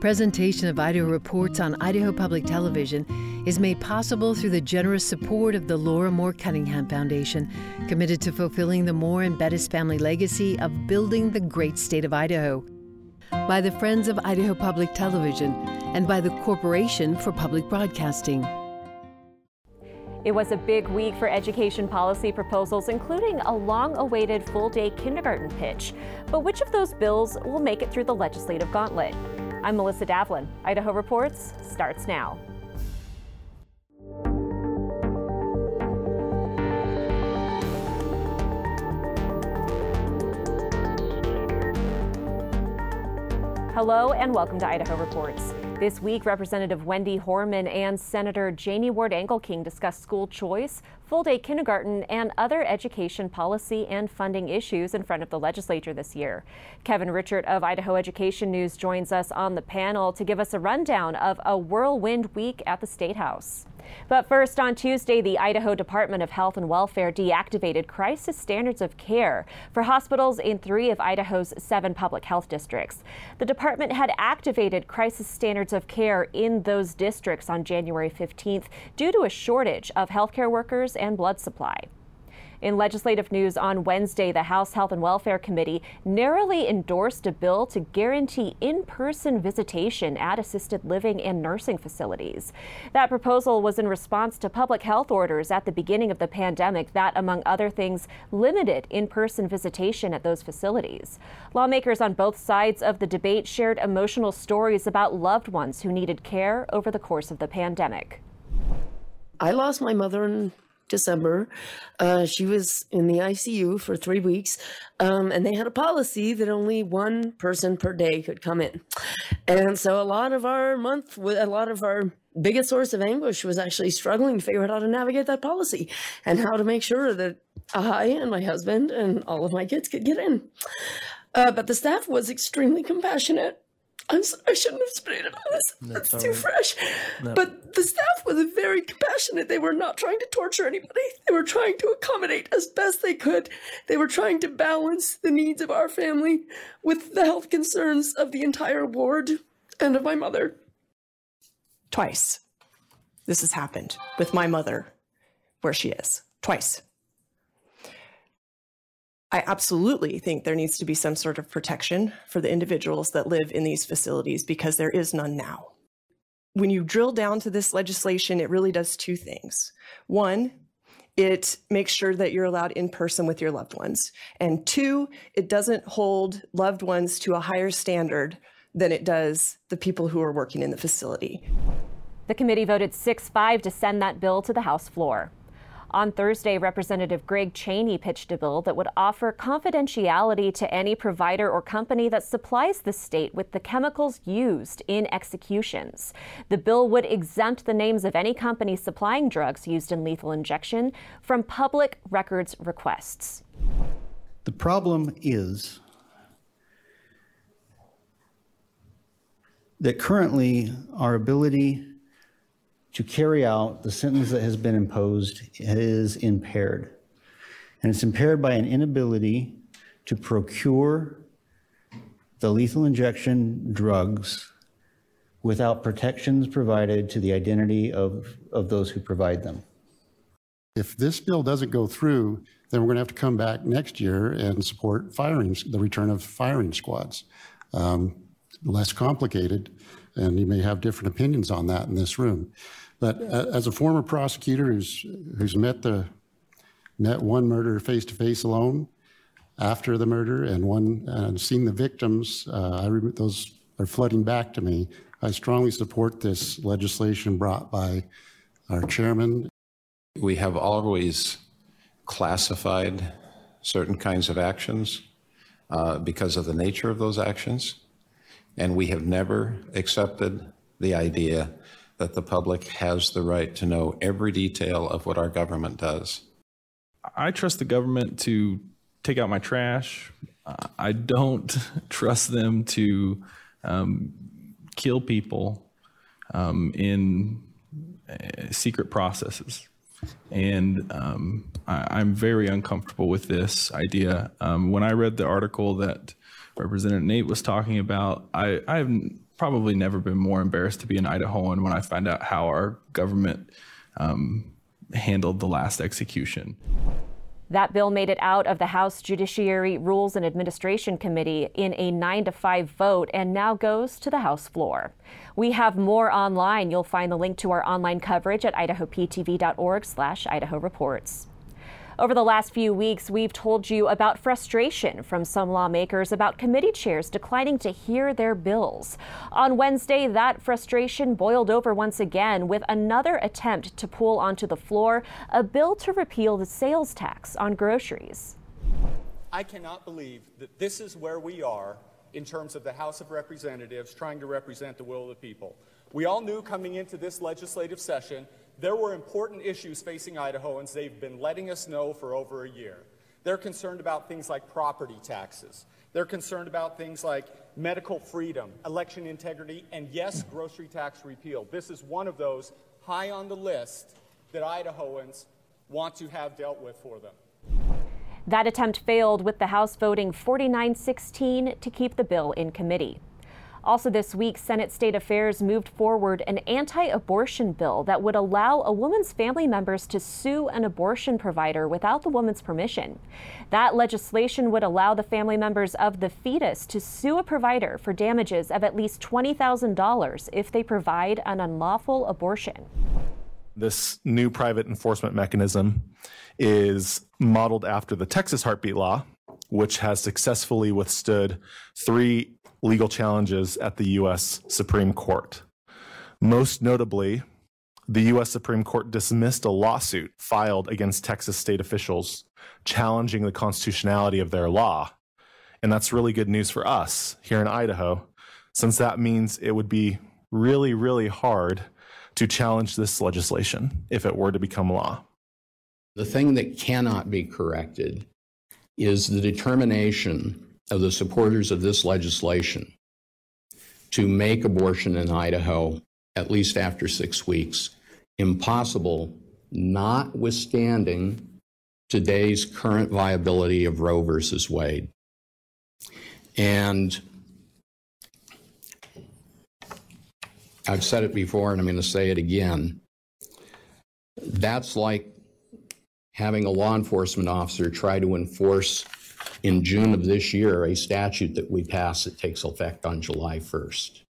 Presentation of Idaho Reports on Idaho Public Television is made possible through the generous support of the Laura Moore Cunningham Foundation, committed to fulfilling the Moore and Bettis family legacy of building the great state of Idaho. By the Friends of Idaho Public Television and by the Corporation for Public Broadcasting. It was a big week for education policy proposals, including a long awaited full day kindergarten pitch. But which of those bills will make it through the legislative gauntlet? I'm Melissa Davlin. Idaho Reports starts now. Hello and welcome to Idaho Reports. This week, Representative Wendy Horman and Senator Janie Ward Engelking discussed school choice, full day kindergarten, and other education policy and funding issues in front of the legislature this year. Kevin Richert of Idaho Education News joins us on the panel to give us a rundown of a whirlwind week at the State House. But first, on Tuesday, the Idaho Department of Health and Welfare deactivated crisis standards of care for hospitals in three of Idaho's seven public health districts. The department had activated crisis standards of care in those districts on January 15th due to a shortage of healthcare workers and blood supply. In legislative news on Wednesday, the House Health and Welfare Committee narrowly endorsed a bill to guarantee in person visitation at assisted living and nursing facilities. That proposal was in response to public health orders at the beginning of the pandemic that, among other things, limited in person visitation at those facilities. Lawmakers on both sides of the debate shared emotional stories about loved ones who needed care over the course of the pandemic. I lost my mother in December. Uh, she was in the ICU for three weeks, um, and they had a policy that only one person per day could come in. And so a lot of our month, a lot of our biggest source of anguish was actually struggling to figure out how to navigate that policy and how to make sure that I and my husband and all of my kids could get in. Uh, but the staff was extremely compassionate I'm sorry, I shouldn't have sprayed it on this. That's, That's too right. fresh. No. But the staff was very compassionate. They were not trying to torture anybody. They were trying to accommodate as best they could. They were trying to balance the needs of our family with the health concerns of the entire ward and of my mother. Twice. This has happened with my mother, where she is. Twice. I absolutely think there needs to be some sort of protection for the individuals that live in these facilities because there is none now. When you drill down to this legislation, it really does two things. One, it makes sure that you're allowed in person with your loved ones. And two, it doesn't hold loved ones to a higher standard than it does the people who are working in the facility. The committee voted 6 5 to send that bill to the House floor. On Thursday, Representative Greg Chaney pitched a bill that would offer confidentiality to any provider or company that supplies the state with the chemicals used in executions. The bill would exempt the names of any company supplying drugs used in lethal injection from public records requests. The problem is that currently our ability to carry out the sentence that has been imposed is impaired. And it's impaired by an inability to procure the lethal injection drugs without protections provided to the identity of, of those who provide them. If this bill doesn't go through, then we're going to have to come back next year and support firing, the return of firing squads. Um, less complicated, and you may have different opinions on that in this room. But uh, as a former prosecutor who's who's met the met one murderer face to face alone after the murder and one uh, seen the victims, uh, I re- those are flooding back to me. I strongly support this legislation brought by our chairman. We have always classified certain kinds of actions uh, because of the nature of those actions, and we have never accepted the idea that the public has the right to know every detail of what our government does. I trust the government to take out my trash. I don't trust them to um, kill people um, in uh, secret processes. And um, I, am very uncomfortable with this idea. Um, when I read the article that Representative Nate was talking about, I, I have probably never been more embarrassed to be an Idahoan when I find out how our government um, handled the last execution. That bill made it out of the House Judiciary Rules and Administration Committee in a 9 to 5 vote and now goes to the House floor. We have more online. You'll find the link to our online coverage at idahoptv.org/idaho reports. Over the last few weeks, we've told you about frustration from some lawmakers about committee chairs declining to hear their bills. On Wednesday, that frustration boiled over once again with another attempt to pull onto the floor a bill to repeal the sales tax on groceries. I cannot believe that this is where we are in terms of the House of Representatives trying to represent the will of the people. We all knew coming into this legislative session there were important issues facing Idahoans. They've been letting us know for over a year. They're concerned about things like property taxes. They're concerned about things like medical freedom, election integrity, and yes, grocery tax repeal. This is one of those high on the list that Idahoans want to have dealt with for them. That attempt failed with the House voting 49 16 to keep the bill in committee. Also, this week, Senate State Affairs moved forward an anti abortion bill that would allow a woman's family members to sue an abortion provider without the woman's permission. That legislation would allow the family members of the fetus to sue a provider for damages of at least $20,000 if they provide an unlawful abortion. This new private enforcement mechanism is modeled after the Texas heartbeat law, which has successfully withstood three legal challenges at the U.S. Supreme Court. Most notably, the U.S. Supreme Court dismissed a lawsuit filed against Texas state officials challenging the constitutionality of their law. And that's really good news for us here in Idaho, since that means it would be really, really hard to challenge this legislation if it were to become law. The thing that cannot be corrected is the determination of the supporters of this legislation to make abortion in Idaho, at least after six weeks, impossible, notwithstanding today's current viability of Roe versus Wade. And I've said it before and I'm going to say it again. That's like having a law enforcement officer try to enforce in June of this year a statute that we passed that takes effect on July 1st.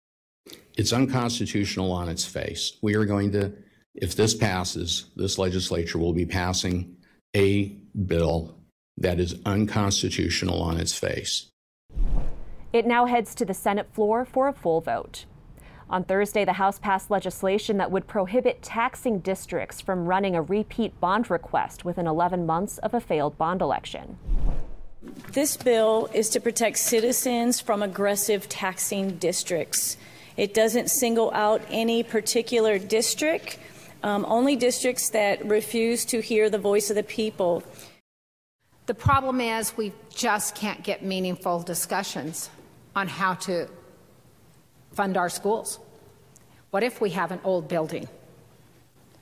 It's unconstitutional on its face. We are going to, if this passes, this legislature will be passing a bill that is unconstitutional on its face. It now heads to the Senate floor for a full vote. On Thursday, the House passed legislation that would prohibit taxing districts from running a repeat bond request within 11 months of a failed bond election. This bill is to protect citizens from aggressive taxing districts. It doesn't single out any particular district, um, only districts that refuse to hear the voice of the people. The problem is we just can't get meaningful discussions on how to fund our schools. What if we have an old building,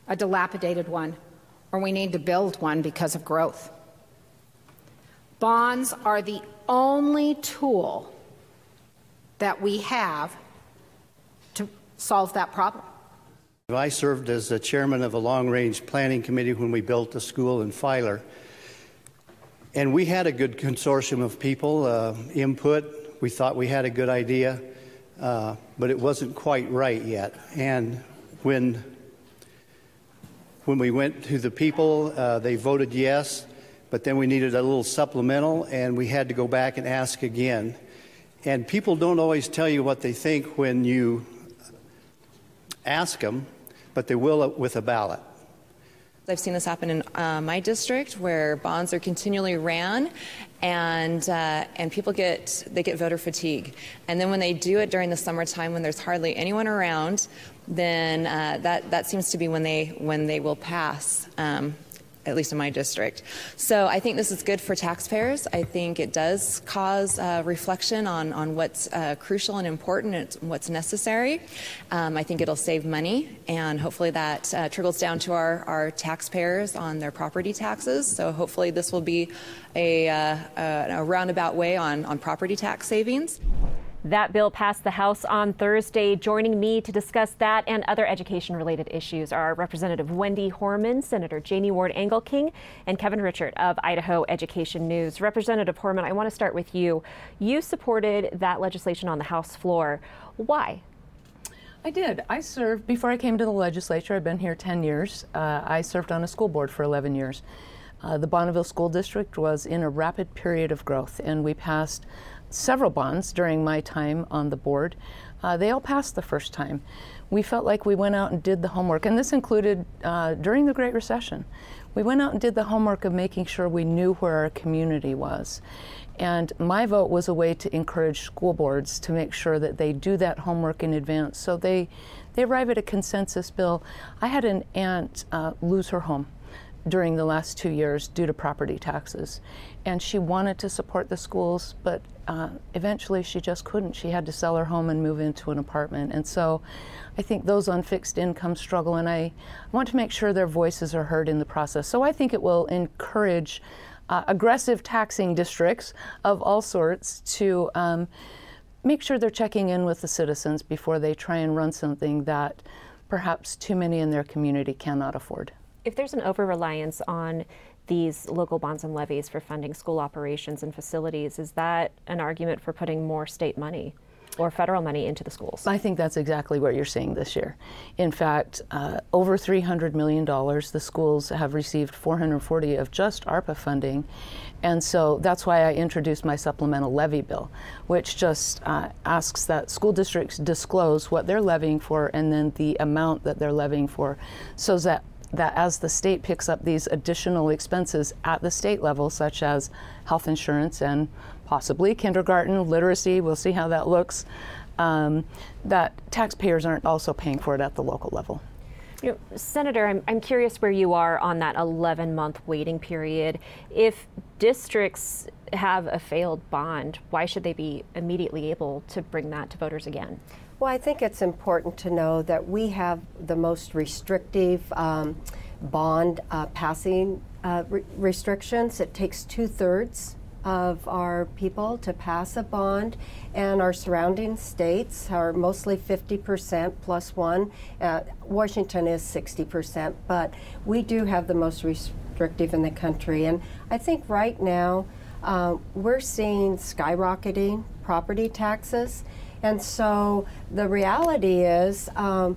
a dilapidated one, or we need to build one because of growth? Bonds are the only tool that we have to solve that problem. I served as the chairman of a long range planning committee when we built the school in Filer. And we had a good consortium of people, uh, input. We thought we had a good idea, uh, but it wasn't quite right yet. And when, when we went to the people, uh, they voted yes but then we needed a little supplemental, and we had to go back and ask again. And people don't always tell you what they think when you ask them, but they will with a ballot. I've seen this happen in uh, my district where bonds are continually ran and uh, and people get they get voter fatigue and then when they do it during the summertime when there's hardly anyone around then uh, that that seems to be when they when they will pass um, at least in my district. So I think this is good for taxpayers. I think it does cause uh, reflection on, on what's uh, crucial and important and what's necessary. Um, I think it'll save money, and hopefully that uh, trickles down to our, our taxpayers on their property taxes. So hopefully this will be a, uh, a roundabout way on, on property tax savings. That bill passed the House on Thursday. Joining me to discuss that and other education related issues are Representative Wendy Horman, Senator Janie Ward Engelking, and Kevin Richert of Idaho Education News. Representative Horman, I want to start with you. You supported that legislation on the House floor. Why? I did. I served before I came to the legislature. I've been here 10 years. Uh, I served on a school board for 11 years. Uh, the Bonneville School District was in a rapid period of growth, and we passed several bonds during my time on the board. Uh, they all passed the first time. We felt like we went out and did the homework, and this included uh, during the Great Recession. We went out and did the homework of making sure we knew where our community was. And my vote was a way to encourage school boards to make sure that they do that homework in advance so they, they arrive at a consensus bill. I had an aunt uh, lose her home during the last two years due to property taxes. And she wanted to support the schools, but uh, eventually she just couldn't. She had to sell her home and move into an apartment. And so I think those on fixed income struggle, and I want to make sure their voices are heard in the process. So I think it will encourage uh, aggressive taxing districts of all sorts to um, make sure they're checking in with the citizens before they try and run something that perhaps too many in their community cannot afford if there's an over reliance on these local bonds and levies for funding school operations and facilities, is that an argument for putting more state money? or federal money into the schools? I think that's exactly what you're seeing this year. In fact, uh, over $300 million, the schools have received 440 of just ARPA funding. And so that's why I introduced my supplemental levy bill, which just uh, asks that school districts disclose what they're levying for and then the amount that they're levying for so that that as the state picks up these additional expenses at the state level, such as health insurance and possibly kindergarten, literacy, we'll see how that looks, um, that taxpayers aren't also paying for it at the local level. You know, Senator, I'm, I'm curious where you are on that 11 month waiting period. If districts have a failed bond, why should they be immediately able to bring that to voters again? Well, I think it's important to know that we have the most restrictive um, bond uh, passing uh, re- restrictions. It takes two thirds of our people to pass a bond, and our surrounding states are mostly 50% plus one. Uh, Washington is 60%, but we do have the most restrictive in the country. And I think right now uh, we're seeing skyrocketing property taxes. And so the reality is, um,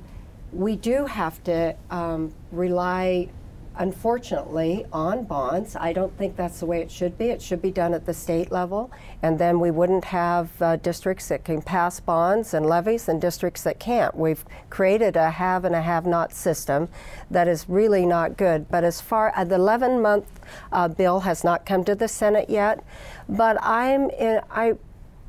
we do have to um, rely, unfortunately, on bonds. I don't think that's the way it should be. It should be done at the state level, and then we wouldn't have uh, districts that can pass bonds and levies and districts that can't. We've created a have and a have not system that is really not good. But as far as uh, the 11 month uh, bill has not come to the Senate yet, but I'm in, I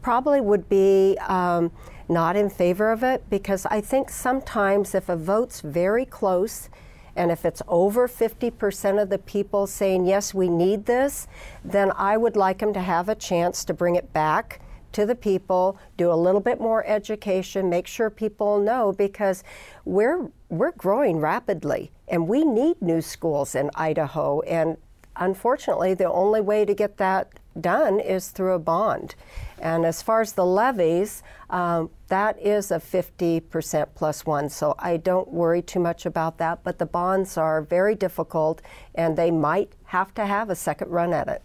probably would be um, not in favor of it because I think sometimes if a vote's very close and if it's over 50% of the people saying, yes, we need this, then I would like them to have a chance to bring it back to the people, do a little bit more education, make sure people know because we're we're growing rapidly and we need new schools in Idaho. And unfortunately the only way to get that done is through a bond. And as far as the levies, um, that is a 50% plus one, so I don't worry too much about that. But the bonds are very difficult, and they might have to have a second run at it.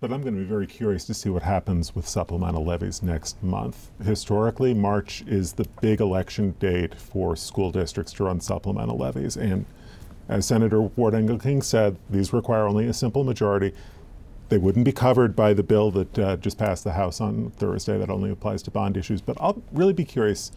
But I'm going to be very curious to see what happens with supplemental levies next month. Historically, March is the big election date for school districts to run supplemental levies. And as Senator Ward Engelking said, these require only a simple majority. They wouldn't be covered by the bill that uh, just passed the House on Thursday that only applies to bond issues. But I'll really be curious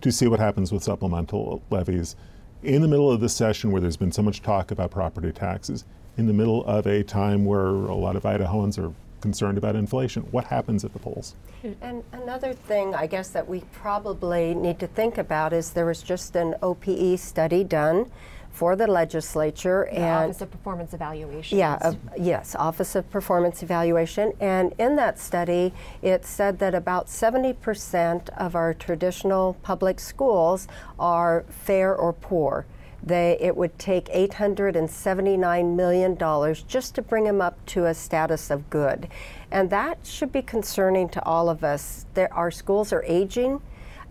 to see what happens with supplemental levies in the middle of this session where there's been so much talk about property taxes, in the middle of a time where a lot of Idahoans are concerned about inflation. What happens at the polls? And another thing, I guess, that we probably need to think about is there was just an OPE study done for the legislature the and Office of Performance Evaluation. Yeah, uh, yes, Office of Performance Evaluation. And in that study, it said that about 70% of our traditional public schools are fair or poor. they, it would take $879 million just to bring them up to a status of good. And that should be concerning to all of us. There, our schools are aging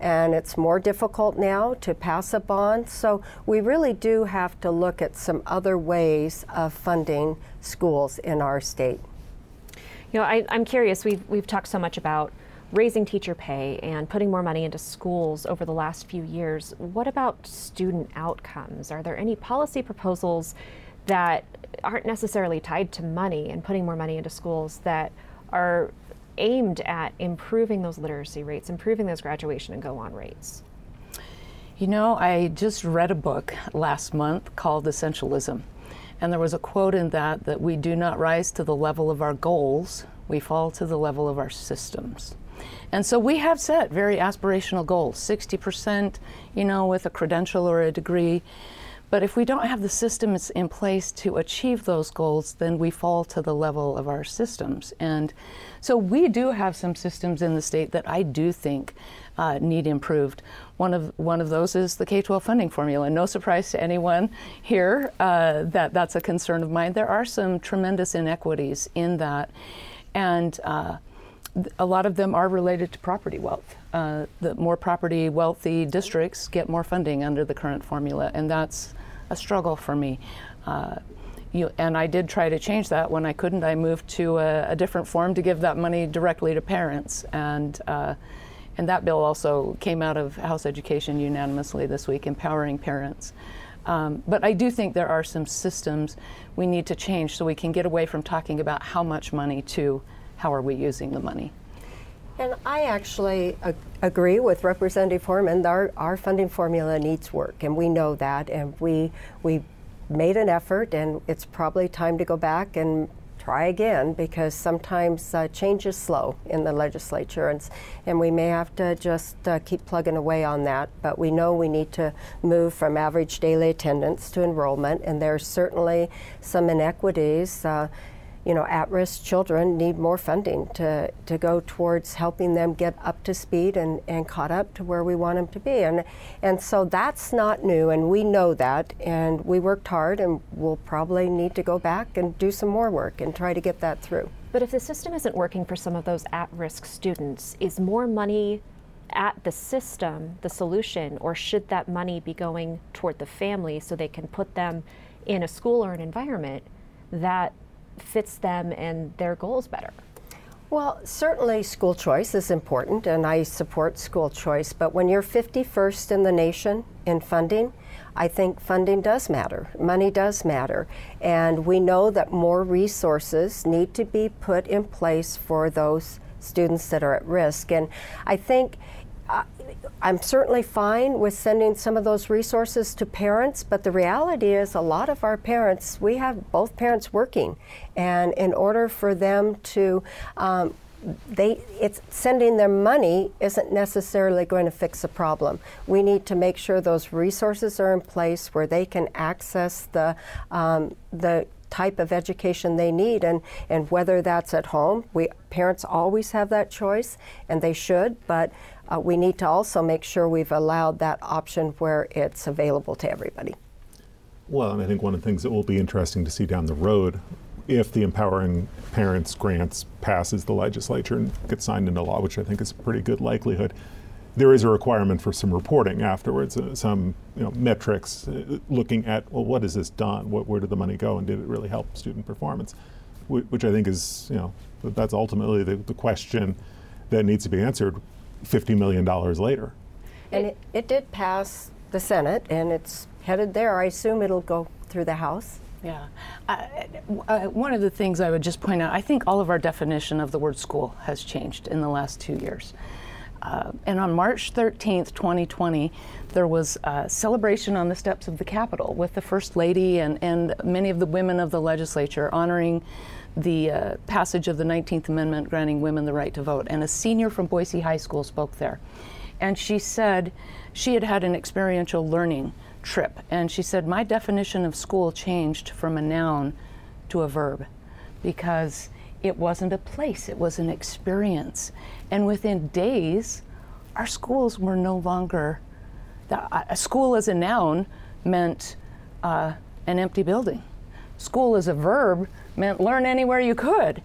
and it's more difficult now to pass a bond. So we really do have to look at some other ways of funding schools in our state. You know, I, am curious. We've we've talked so much about raising teacher pay and putting more money into schools over the last few years. What about student outcomes? Are there any policy proposals that aren't necessarily tied to money and putting more money into schools that are aimed at improving those literacy rates, improving those graduation and go on rates? You know, I just read a book last month called Essentialism. And there was a quote in that that we do not rise to the level of our goals, we fall to the level of our systems. And so we have set very aspirational goals 60%, you know, with a credential or a degree. But if we don't have the systems in place to achieve those goals, then we fall to the level of our systems. And so we do have some systems in the state that I do think uh, need improved. One of one of those is the K-12 funding formula. No surprise to anyone here uh, that that's a concern of mine. There are some tremendous inequities in that, and uh, a lot of them are related to property wealth. Uh, the more property wealthy districts get more funding under the current formula, and that's a struggle for me. Uh, you, and I did try to change that. When I couldn't, I moved to a, a different form to give that money directly to parents. And, uh, and that bill also came out of House Education unanimously this week, empowering parents. Um, but I do think there are some systems we need to change so we can get away from talking about how much money to how are we using the money. And I actually ag- agree with Representative Horman. Our, our funding formula needs work, and we know that. And we we made an effort, and it's probably time to go back and try again because sometimes uh, change is slow in the legislature, and, and we may have to just uh, keep plugging away on that. But we know we need to move from average daily attendance to enrollment, and there's certainly some inequities. Uh, you know, at-risk children need more funding to, to go towards helping them get up to speed and, and caught up to where we want them to be. And, and so that's not new, and we know that, and we worked hard, and we'll probably need to go back and do some more work and try to get that through. But if the system isn't working for some of those at-risk students, is more money at the system the solution, or should that money be going toward the family so they can put them in a school or an environment that fits them and their goals better? Well, certainly school choice is important, and I support school choice. But when you're 51st in the nation in funding, I think funding does matter. Money does matter. And we know that more resources need to be put in place for those students that are at risk. And I think I'm certainly fine with sending some of those resources to parents, but the reality is a lot of our parents, we have both parents working, and in order for them to um, they it's sending their money isn't necessarily going to fix the problem. We need to make sure those resources are in place where they can access the um, the type of education they need and, and whether that's at home we parents always have that choice and they should but uh, we need to also make sure we've allowed that option where it's available to everybody. Well, and I think one of the things that will be interesting to see down the road, if the Empowering Parents grants passes the legislature and gets signed into law, which I think is a pretty good likelihood, there is a requirement for some reporting afterwards, uh, some you know, metrics uh, looking at, well, what has this done? What, where did the money go? And did it really help student performance? which I think is, you know, that's ultimately the, the question that needs to be answered $50 million later. And it, it did pass the Senate, and it's headed there. I assume it'll go through the House. Yeah. Uh, uh, one of the things I would just point out, I think all of our definition of the word school has changed in the last two years. Uh, and on March 13th, 2020, there was a celebration on the steps of the Capitol with the First Lady and, and many of the women of the legislature honoring the uh, passage of the 19th Amendment granting women the right to vote. And a senior from Boise High School spoke there. And she said she had had an experiential learning trip. And she said, My definition of school changed from a noun to a verb because it wasn't a place, it was an experience. And within days, our schools were no longer, the, a school as a noun meant uh, an empty building. School as a verb meant learn anywhere you could.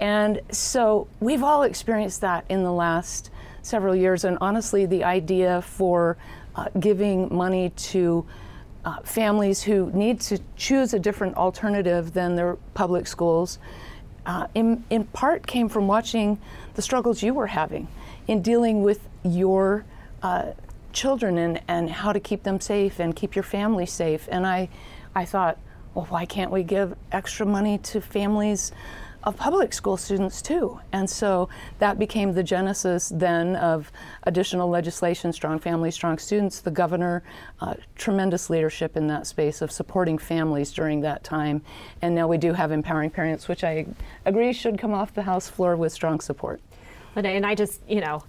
And so we've all experienced that in the last several years. And honestly, the idea for uh, giving money to uh, families who need to choose a different alternative than their public schools, uh, in, in part came from watching the struggles you were having in dealing with your uh, children and, and how to keep them safe and keep your family safe. And I, I thought, well, why can't we give extra money to families of public school students too? And so that became the genesis then of additional legislation, Strong Families, Strong Students. The governor, uh, tremendous leadership in that space of supporting families during that time. And now we do have Empowering Parents, which I agree should come off the House floor with strong support. And I just, you know,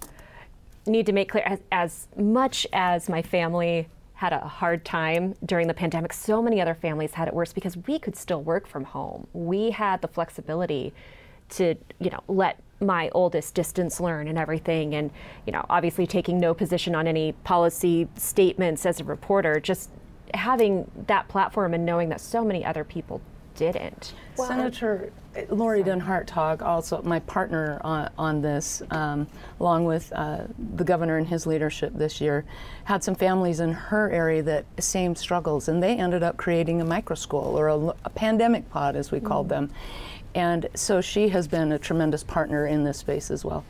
need to make clear as, as much as my family had a hard time during the pandemic, so many other families had it worse because we could still work from home. We had the flexibility to, you know, let my oldest distance learn and everything and you know obviously taking no position on any policy statements as a reporter just having that platform and knowing that so many other people didn't. Well, Senator Lori Den Hartog, also my partner on, on this, um, along with uh, the governor and his leadership this year, had some families in her area that same struggles, and they ended up creating a micro school or a, a pandemic pod, as we mm-hmm. called them. And so she has been a tremendous partner in this space as well.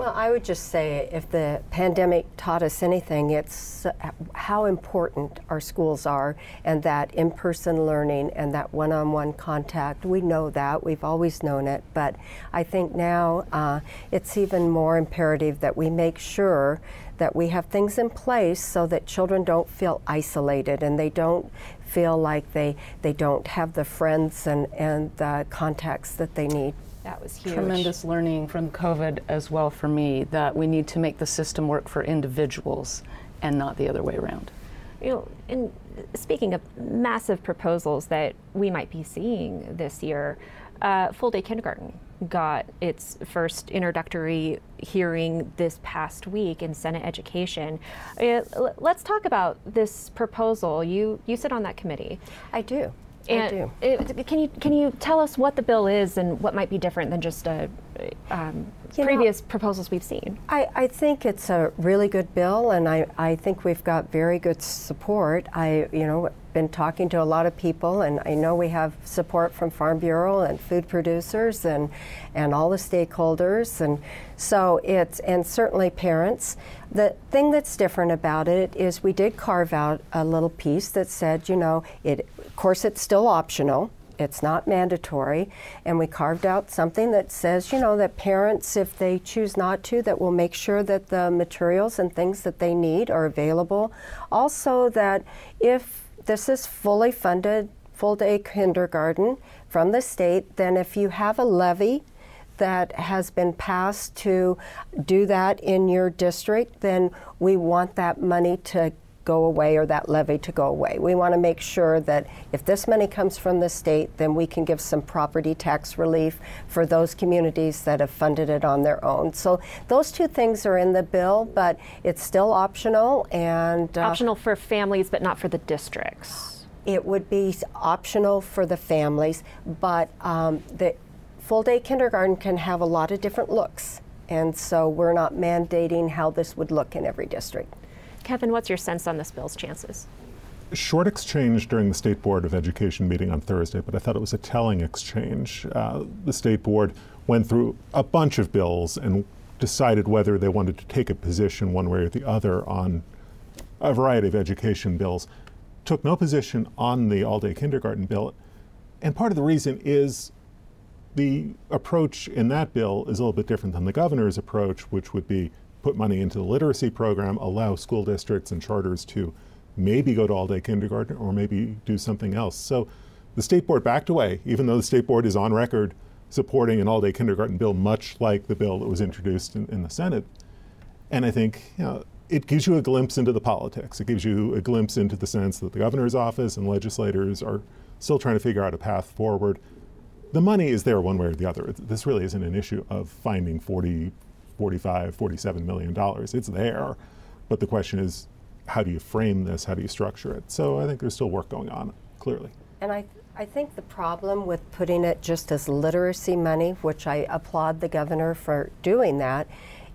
Well, I would just say if the pandemic taught us anything, it's how important our schools are and that in person learning and that one on one contact. We know that, we've always known it, but I think now uh, it's even more imperative that we make sure that we have things in place so that children don't feel isolated and they don't feel like they, they don't have the friends and, and the contacts that they need. That was huge. Tremendous learning from COVID as well for me that we need to make the system work for individuals and not the other way around. You know, and speaking of massive proposals that we might be seeing this year, uh, full day kindergarten got its first introductory hearing this past week in Senate Education. Uh, let's talk about this proposal. You you sit on that committee. I do. And it, can you can you tell us what the bill is and what might be different than just a, um, previous know, proposals we've seen? I, I think it's a really good bill, and I, I think we've got very good support. I you know been talking to a lot of people, and I know we have support from Farm Bureau and food producers and and all the stakeholders, and so it's and certainly parents. The thing that's different about it is we did carve out a little piece that said, you know, it course it's still optional. It's not mandatory. And we carved out something that says, you know, that parents, if they choose not to, that will make sure that the materials and things that they need are available. Also, that if this is fully funded, full day kindergarten from the state, then if you have a levy that has been passed to do that in your district, then we want that money to go away or that levy to go away. We want to make sure that if this money comes from the state, then we can give some property tax relief for those communities that have funded it on their own. So those two things are in the bill, but it's still optional and uh, optional for families, but not for the districts. It would be optional for the families, but um, the full day kindergarten can have a lot of different looks. And so we're not mandating how this would look in every district. Kevin, what's your sense on this bill's chances? Short exchange during the State Board of Education meeting on Thursday, but I thought it was a telling exchange. Uh, the State Board went through a bunch of bills and decided whether they wanted to take a position one way or the other on a variety of education bills. Took no position on the all day kindergarten bill. And part of the reason is the approach in that bill is a little bit different than the governor's approach, which would be put money into the literacy program, allow school districts and charters to maybe go to all day kindergarten or maybe do something else. So the state board backed away, even though the state board is on record supporting an all day kindergarten bill, much like the bill that was introduced in, in the Senate. And I think you know, it gives you a glimpse into the politics. It gives you a glimpse into the sense that the governor's office and legislators are still trying to figure out a path forward. The money is there one way or the other. This really isn't an issue of finding 40, 45, 47 million dollars. It's there, but the question is, how do you frame this? How do you structure it? So I think there's still work going on. clearly. And I, I think the problem with putting it just as literacy money, which I applaud the governor for doing that,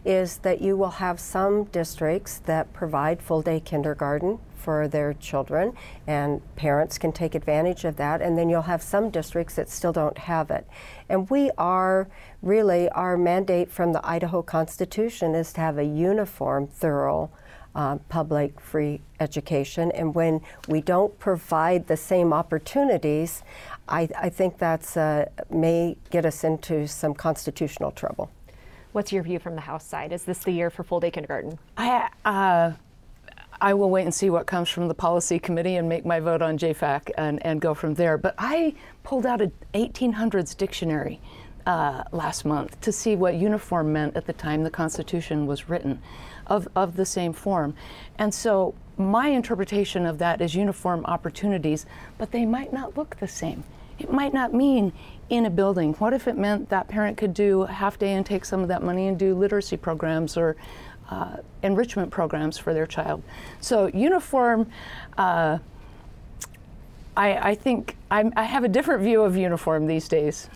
is that you will have some districts that provide full day kindergarten for their children, and parents can take advantage of that. And then you'll have some districts that still don't have it. And we are really, our mandate from the Idaho Constitution is to have a uniform, thorough, uh, public free education. And when we don't provide the same opportunities, I, I think that's uh, may get us into some constitutional trouble. What's your view from the House side? Is this the year for full day kindergarten? I, uh, I will wait and see what comes from the policy committee and make my vote on JFAC and, and go from there. But I pulled out an 1800s dictionary uh, last month to see what uniform meant at the time the Constitution was written of, of the same form. And so my interpretation of that is uniform opportunities, but they might not look the same. It might not mean in a building. What if it meant that parent could do half day and take some of that money and do literacy programs or uh, enrichment programs for their child. So uniform, uh, I, I, think I'm, i have a different view of uniform these days.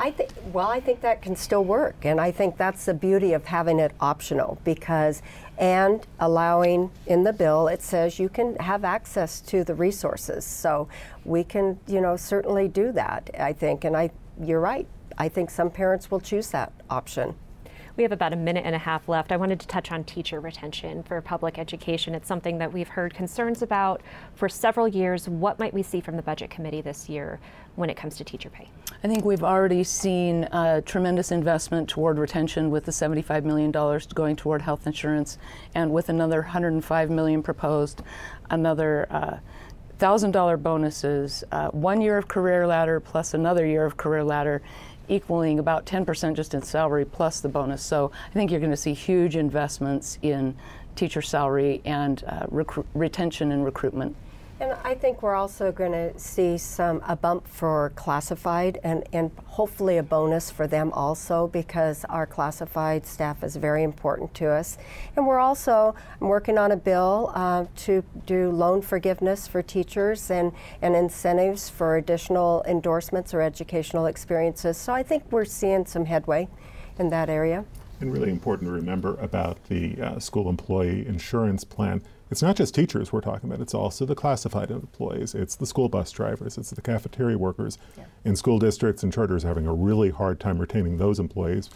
I think well, I think that can still work, and I think that's the beauty of having it optional because and allowing in the bill it says you can have access to the resources. So we can, you know, certainly do that. I think, and I, you're right. I think some parents will choose that option. We have about a minute and a half left. I wanted to touch on teacher retention for public education. It's something that we've heard concerns about for several years. What might we see from the Budget Committee this year when it comes to teacher pay? I think we've already seen a tremendous investment toward retention with the $75 million going toward health insurance and with another 105 million proposed, another uh, $1,000 bonuses, uh, one year of career ladder plus another year of career ladder equaling about 10% just in salary plus the bonus. So I think you're going to see huge investments in teacher salary and uh, retention and recruitment. And I think we're also going to see some a bump for classified and, and hopefully a bonus for them also because our classified staff is very important to us. And we're also working on a bill uh, to do loan forgiveness for teachers and, and incentives for additional endorsements or educational experiences. So I think we're seeing some headway in that area. And really important to remember about the uh, school employee insurance plan it's not just teachers we're talking about, it's also the classified employees, it's the school bus drivers, it's the cafeteria workers. Yeah. In school districts and charters having a really hard time retaining those employees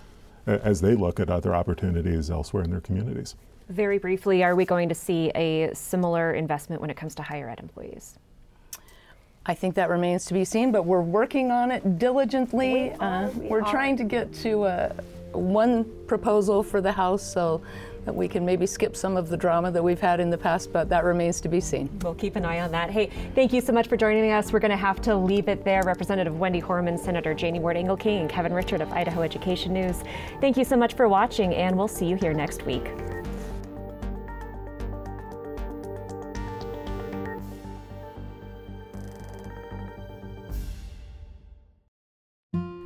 as they look at other opportunities elsewhere in their communities. Very briefly, are we going to see a similar investment when it comes to higher ed employees? I think that remains to be seen, but we're working on it diligently. We are, uh, we are trying to get to uh, one proposal for the House, so that we can maybe skip some of the drama that we've had in the past, but that remains to be seen. We'll keep an eye on that. Hey, thank you so much for joining us. We're going to have to leave it there. Representative Wendy Horman, Senator Janie Ward Engelking, and Kevin Richert of Idaho Education News. Thank you so much for watching, and we'll see you here next week.